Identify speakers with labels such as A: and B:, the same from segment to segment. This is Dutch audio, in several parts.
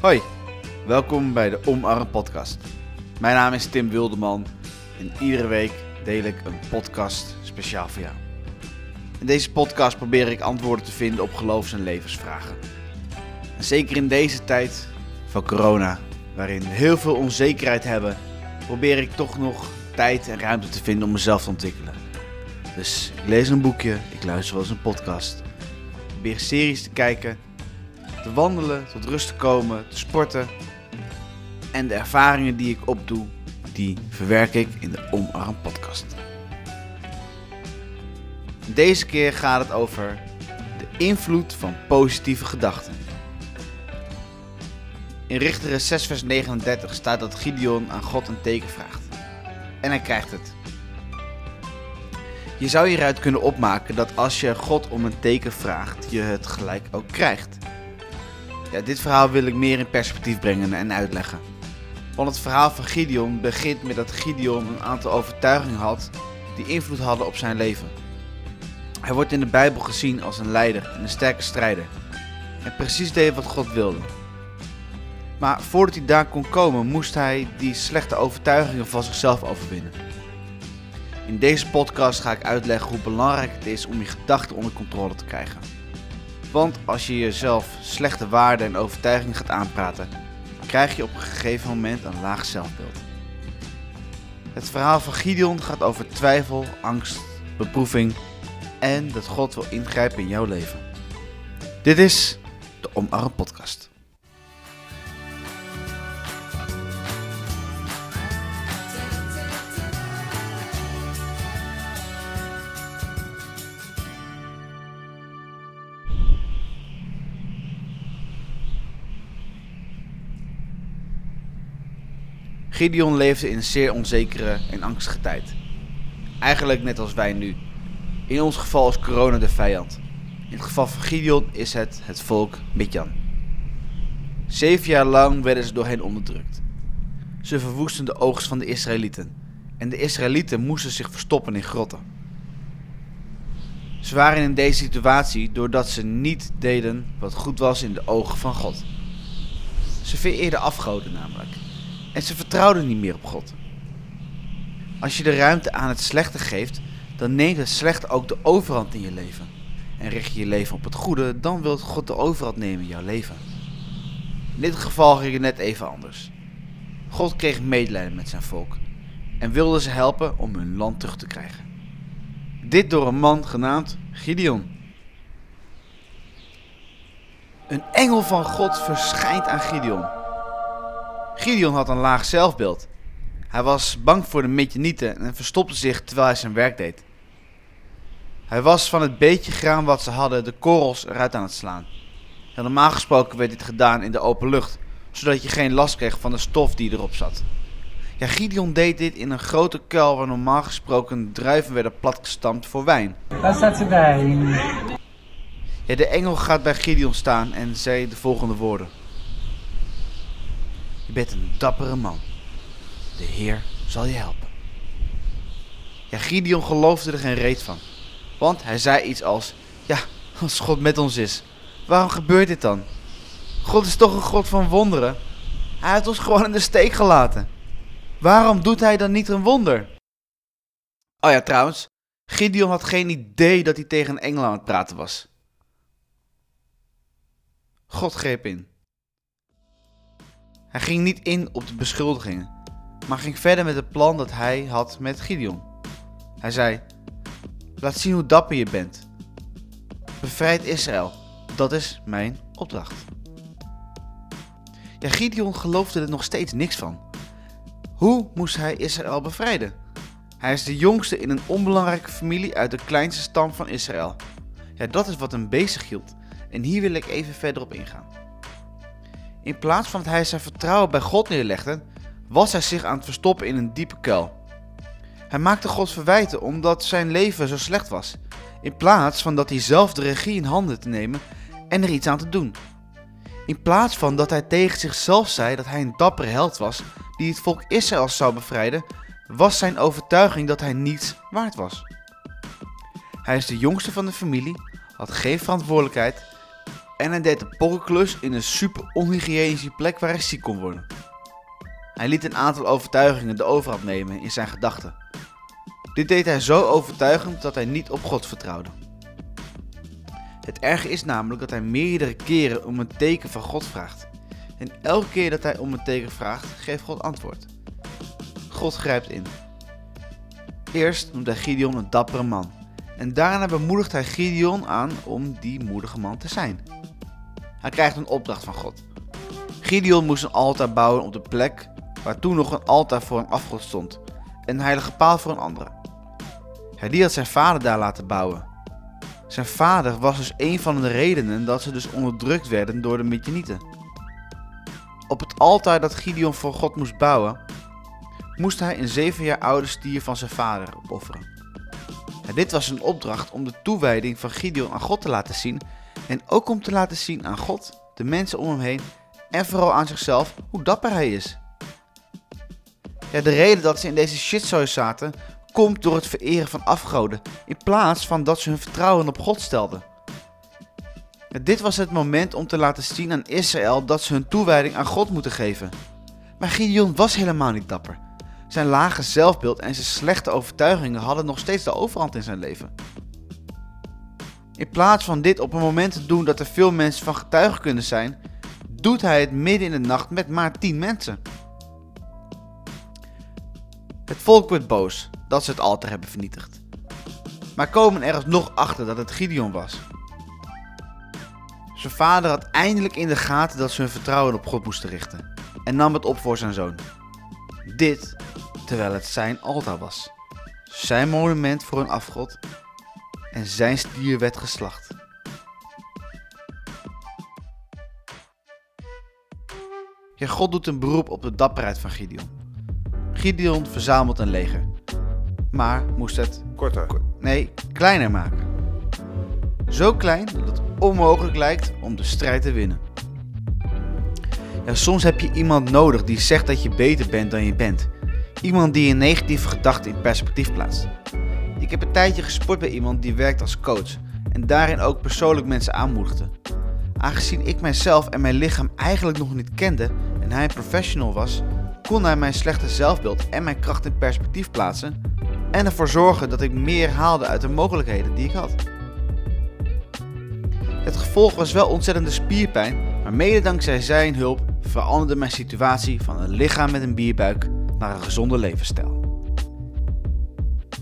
A: Hoi, welkom bij de Omarm Podcast. Mijn naam is Tim Wildeman en iedere week deel ik een podcast speciaal voor jou. In deze podcast probeer ik antwoorden te vinden op geloofs- en levensvragen. En zeker in deze tijd van corona, waarin we heel veel onzekerheid hebben, probeer ik toch nog tijd en ruimte te vinden om mezelf te ontwikkelen. Dus ik lees een boekje, ik luister wel eens een podcast, probeer series te kijken te wandelen, tot rust te komen, te sporten. En de ervaringen die ik opdoe, die verwerk ik in de Omarm podcast. Deze keer gaat het over de invloed van positieve gedachten. In Richteren 6 vers 39 staat dat Gideon aan God een teken vraagt. En hij krijgt het. Je zou hieruit kunnen opmaken dat als je God om een teken vraagt, je het gelijk ook krijgt. Ja, dit verhaal wil ik meer in perspectief brengen en uitleggen. Want het verhaal van Gideon begint met dat Gideon een aantal overtuigingen had die invloed hadden op zijn leven. Hij wordt in de Bijbel gezien als een leider en een sterke strijder. En precies deed wat God wilde. Maar voordat hij daar kon komen, moest hij die slechte overtuigingen van zichzelf overwinnen. In deze podcast ga ik uitleggen hoe belangrijk het is om je gedachten onder controle te krijgen. Want als je jezelf slechte waarden en overtuigingen gaat aanpraten, krijg je op een gegeven moment een laag zelfbeeld. Het verhaal van Gideon gaat over twijfel, angst, beproeving en dat God wil ingrijpen in jouw leven. Dit is de Omarm Podcast. Gideon leefde in een zeer onzekere en angstige tijd. Eigenlijk net als wij nu. In ons geval is corona de vijand. In het geval van Gideon is het het volk Midjan. Zeven jaar lang werden ze door hen onderdrukt. Ze verwoesten de oogst van de Israëlieten. En de Israëlieten moesten zich verstoppen in grotten. Ze waren in deze situatie doordat ze niet deden wat goed was in de ogen van God. Ze vereerden afgoden namelijk. En ze vertrouwden niet meer op God. Als je de ruimte aan het slechte geeft, dan neemt het slechte ook de overhand in je leven. En richt je je leven op het goede, dan wil God de overhand nemen in jouw leven. In dit geval ging het net even anders. God kreeg medelijden met zijn volk en wilde ze helpen om hun land terug te krijgen. Dit door een man genaamd Gideon. Een engel van God verschijnt aan Gideon. Gideon had een laag zelfbeeld. Hij was bang voor de Midianieten en verstopte zich terwijl hij zijn werk deed. Hij was van het beetje graan wat ze hadden de korrels eruit aan het slaan. En normaal gesproken werd dit gedaan in de open lucht, zodat je geen last kreeg van de stof die erop zat. Ja, Gideon deed dit in een grote kuil waar normaal gesproken druiven werden platgestampt voor wijn.
B: Daar staat ze bij.
A: Ja, de engel gaat bij Gideon staan en zei de volgende woorden. Je bent een dappere man. De Heer zal je helpen. Ja, Gideon geloofde er geen reet van. Want hij zei iets als: Ja, als God met ons is, waarom gebeurt dit dan? God is toch een God van wonderen? Hij heeft ons gewoon in de steek gelaten. Waarom doet hij dan niet een wonder? Oh ja, trouwens, Gideon had geen idee dat hij tegen een engel aan het praten was. God greep in. Hij ging niet in op de beschuldigingen, maar ging verder met het plan dat hij had met Gideon. Hij zei: Laat zien hoe dapper je bent. Bevrijd Israël. Dat is mijn opdracht. Ja, Gideon geloofde er nog steeds niks van. Hoe moest hij Israël bevrijden? Hij is de jongste in een onbelangrijke familie uit de kleinste stam van Israël. Ja, dat is wat hem bezig hield. En hier wil ik even verder op ingaan. In plaats van dat hij zijn vertrouwen bij God neerlegde, was hij zich aan het verstoppen in een diepe kuil. Hij maakte God verwijten omdat zijn leven zo slecht was, in plaats van dat hij zelf de regie in handen te nemen en er iets aan te doen. In plaats van dat hij tegen zichzelf zei dat hij een dappere held was die het volk Israël zou bevrijden, was zijn overtuiging dat hij niets waard was. Hij is de jongste van de familie, had geen verantwoordelijkheid En hij deed een pokkenklus in een super onhygiënische plek waar hij ziek kon worden. Hij liet een aantal overtuigingen de overhand nemen in zijn gedachten. Dit deed hij zo overtuigend dat hij niet op God vertrouwde. Het erge is namelijk dat hij meerdere keren om een teken van God vraagt. En elke keer dat hij om een teken vraagt, geeft God antwoord. God grijpt in. Eerst noemt hij Gideon een dappere man. En daarna bemoedigt hij Gideon aan om die moedige man te zijn. Hij krijgt een opdracht van God. Gideon moest een altaar bouwen op de plek waar toen nog een altaar voor een afgod stond en een heilige paal voor een andere. Hij die had zijn vader daar laten bouwen. Zijn vader was dus een van de redenen dat ze dus onderdrukt werden door de Midianieten. Op het altaar dat Gideon voor God moest bouwen, moest hij een zeven jaar oude stier van zijn vader opofferen. Dit was een opdracht om de toewijding van Gideon aan God te laten zien en ook om te laten zien aan God, de mensen om hem heen en vooral aan zichzelf hoe dapper hij is. Ja, de reden dat ze in deze shitzooi zaten, komt door het vereren van afgoden, in plaats van dat ze hun vertrouwen op God stelden. Dit was het moment om te laten zien aan Israël dat ze hun toewijding aan God moeten geven. Maar Gideon was helemaal niet dapper. Zijn lage zelfbeeld en zijn slechte overtuigingen hadden nog steeds de overhand in zijn leven. In plaats van dit op een moment te doen dat er veel mensen van getuigen kunnen zijn, doet hij het midden in de nacht met maar 10 mensen. Het volk wordt boos dat ze het altaar hebben vernietigd. Maar komen er nog achter dat het Gideon was. Zijn vader had eindelijk in de gaten dat ze hun vertrouwen op God moesten richten en nam het op voor zijn zoon. Dit terwijl het zijn altaar was, zijn monument voor een afgod en zijn stier werd geslacht. Ja, God doet een beroep op de dapperheid van Gideon. Gideon verzamelt een leger, maar moest het
B: korter,
A: nee, kleiner maken. Zo klein dat het onmogelijk lijkt om de strijd te winnen. Ja, soms heb je iemand nodig die zegt dat je beter bent dan je bent. Iemand die een negatieve gedachte in perspectief plaatst. Ik heb een tijdje gesport bij iemand die werkt als coach en daarin ook persoonlijk mensen aanmoedigde. Aangezien ik mijzelf en mijn lichaam eigenlijk nog niet kende en hij een professional was, kon hij mijn slechte zelfbeeld en mijn kracht in perspectief plaatsen en ervoor zorgen dat ik meer haalde uit de mogelijkheden die ik had. Het gevolg was wel ontzettende spierpijn, maar mede dankzij zijn hulp veranderde mijn situatie van een lichaam met een bierbuik naar een gezonde levensstijl.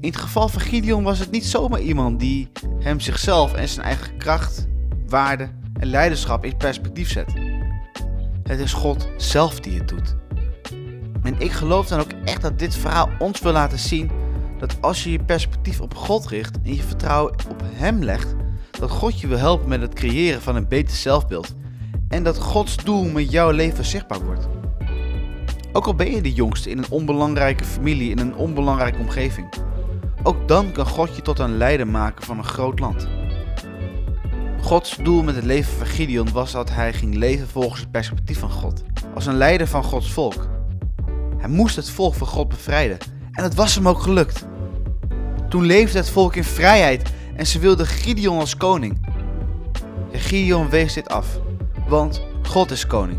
A: In het geval van Gideon was het niet zomaar iemand die hem zichzelf en zijn eigen kracht, waarde en leiderschap in perspectief zet. Het is God zelf die het doet. En ik geloof dan ook echt dat dit verhaal ons wil laten zien dat als je je perspectief op God richt en je vertrouwen op Hem legt, dat God je wil helpen met het creëren van een beter zelfbeeld. En dat Gods doel met jouw leven zichtbaar wordt. Ook al ben je de jongste in een onbelangrijke familie, in een onbelangrijke omgeving. Ook dan kan God je tot een leider maken van een groot land. Gods doel met het leven van Gideon was dat hij ging leven volgens het perspectief van God. Als een leider van Gods volk. Hij moest het volk van God bevrijden. En het was hem ook gelukt. Toen leefde het volk in vrijheid en ze wilden Gideon als koning. Gideon wees dit af, want God is koning.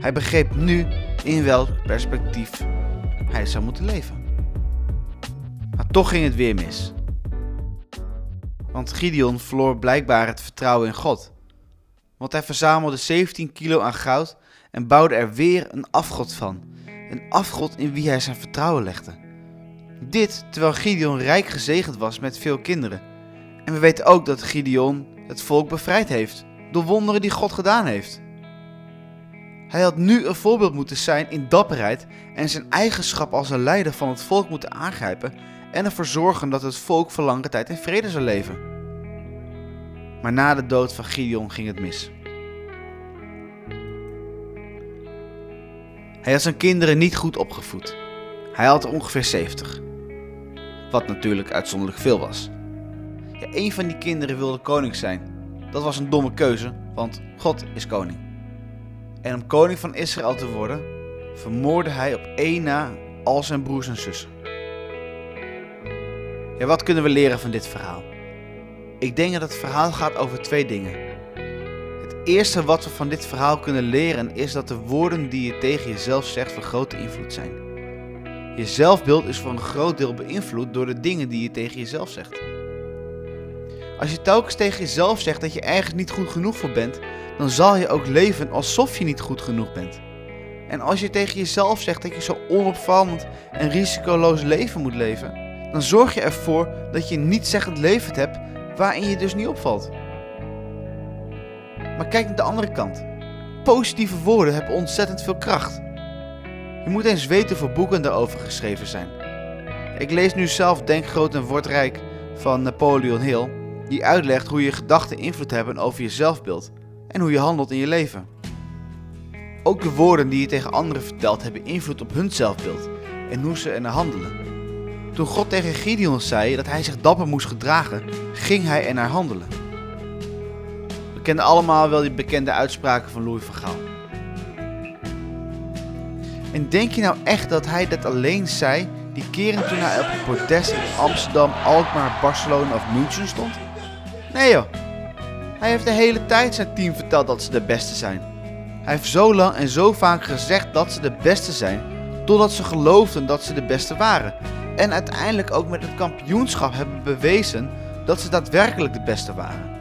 A: Hij begreep nu in welk perspectief hij zou moeten leven. Maar toch ging het weer mis. Want Gideon verloor blijkbaar het vertrouwen in God. Want hij verzamelde 17 kilo aan goud en bouwde er weer een afgod van. Een afgod in wie hij zijn vertrouwen legde. Dit terwijl Gideon rijk gezegend was met veel kinderen. En we weten ook dat Gideon het volk bevrijd heeft door wonderen die God gedaan heeft. Hij had nu een voorbeeld moeten zijn in dapperheid en zijn eigenschap als een leider van het volk moeten aangrijpen en ervoor zorgen dat het volk voor lange tijd in vrede zou leven. Maar na de dood van Gideon ging het mis. Hij had zijn kinderen niet goed opgevoed. Hij had er ongeveer 70. Wat natuurlijk uitzonderlijk veel was. Ja, een van die kinderen wilde koning zijn. Dat was een domme keuze, want God is koning. En om koning van Israël te worden, vermoordde hij op één na al zijn broers en zussen. Ja, wat kunnen we leren van dit verhaal? Ik denk dat het verhaal gaat over twee dingen. Het eerste wat we van dit verhaal kunnen leren is dat de woorden die je tegen jezelf zegt van grote invloed zijn. Je zelfbeeld is voor een groot deel beïnvloed door de dingen die je tegen jezelf zegt. Als je telkens tegen jezelf zegt dat je ergens niet goed genoeg voor bent, dan zal je ook leven alsof je niet goed genoeg bent. En als je tegen jezelf zegt dat je zo onopvallend en risicoloos leven moet leven, dan zorg je ervoor dat je niet zeggend leven hebt waarin je dus niet opvalt. Maar kijk naar de andere kant. Positieve woorden hebben ontzettend veel kracht. Je moet eens weten hoeveel boeken daarover geschreven zijn. Ik lees nu zelf Denk groot en word rijk van Napoleon Hill, die uitlegt hoe je gedachten invloed hebben over je zelfbeeld en hoe je handelt in je leven. Ook de woorden die je tegen anderen vertelt hebben invloed op hun zelfbeeld en hoe ze ernaar handelen. Toen God tegen Gideon zei dat hij zich dapper moest gedragen, ging hij ernaar handelen. We kennen allemaal wel die bekende uitspraken van Louis van Gaal. En denk je nou echt dat hij dat alleen zei die keren toen hij op het protest in Amsterdam, Alkmaar, Barcelona of München stond? Nee joh. Hij heeft de hele tijd zijn team verteld dat ze de beste zijn. Hij heeft zo lang en zo vaak gezegd dat ze de beste zijn, totdat ze geloofden dat ze de beste waren. En uiteindelijk ook met het kampioenschap hebben bewezen dat ze daadwerkelijk de beste waren.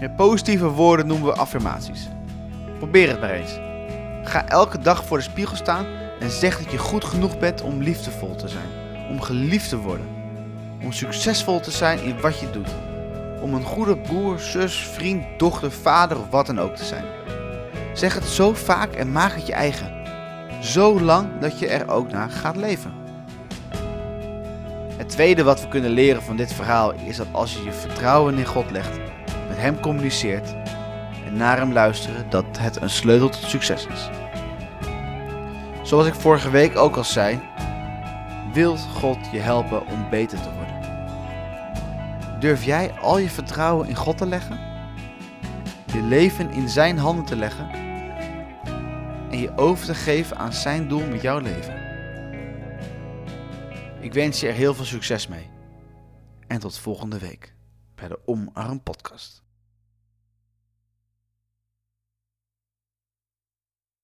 A: Met positieve woorden noemen we affirmaties. Probeer het maar eens. Ga elke dag voor de spiegel staan en zeg dat je goed genoeg bent om liefdevol te zijn, om geliefd te worden, om succesvol te zijn in wat je doet, om een goede broer, zus, vriend, dochter, vader of wat dan ook te zijn. Zeg het zo vaak en maak het je eigen. Zo lang dat je er ook naar gaat leven. Het tweede wat we kunnen leren van dit verhaal is dat als je je vertrouwen in God legt, met Hem communiceert en naar Hem luisteren, dat het een sleutel tot succes is. Zoals ik vorige week ook al zei, wil God je helpen om beter te worden. Durf jij al je vertrouwen in God te leggen? Je leven in Zijn handen te leggen? En je over te geven aan Zijn doel met jouw leven? Ik wens je er heel veel succes mee. En tot volgende week bij de Omarm Podcast.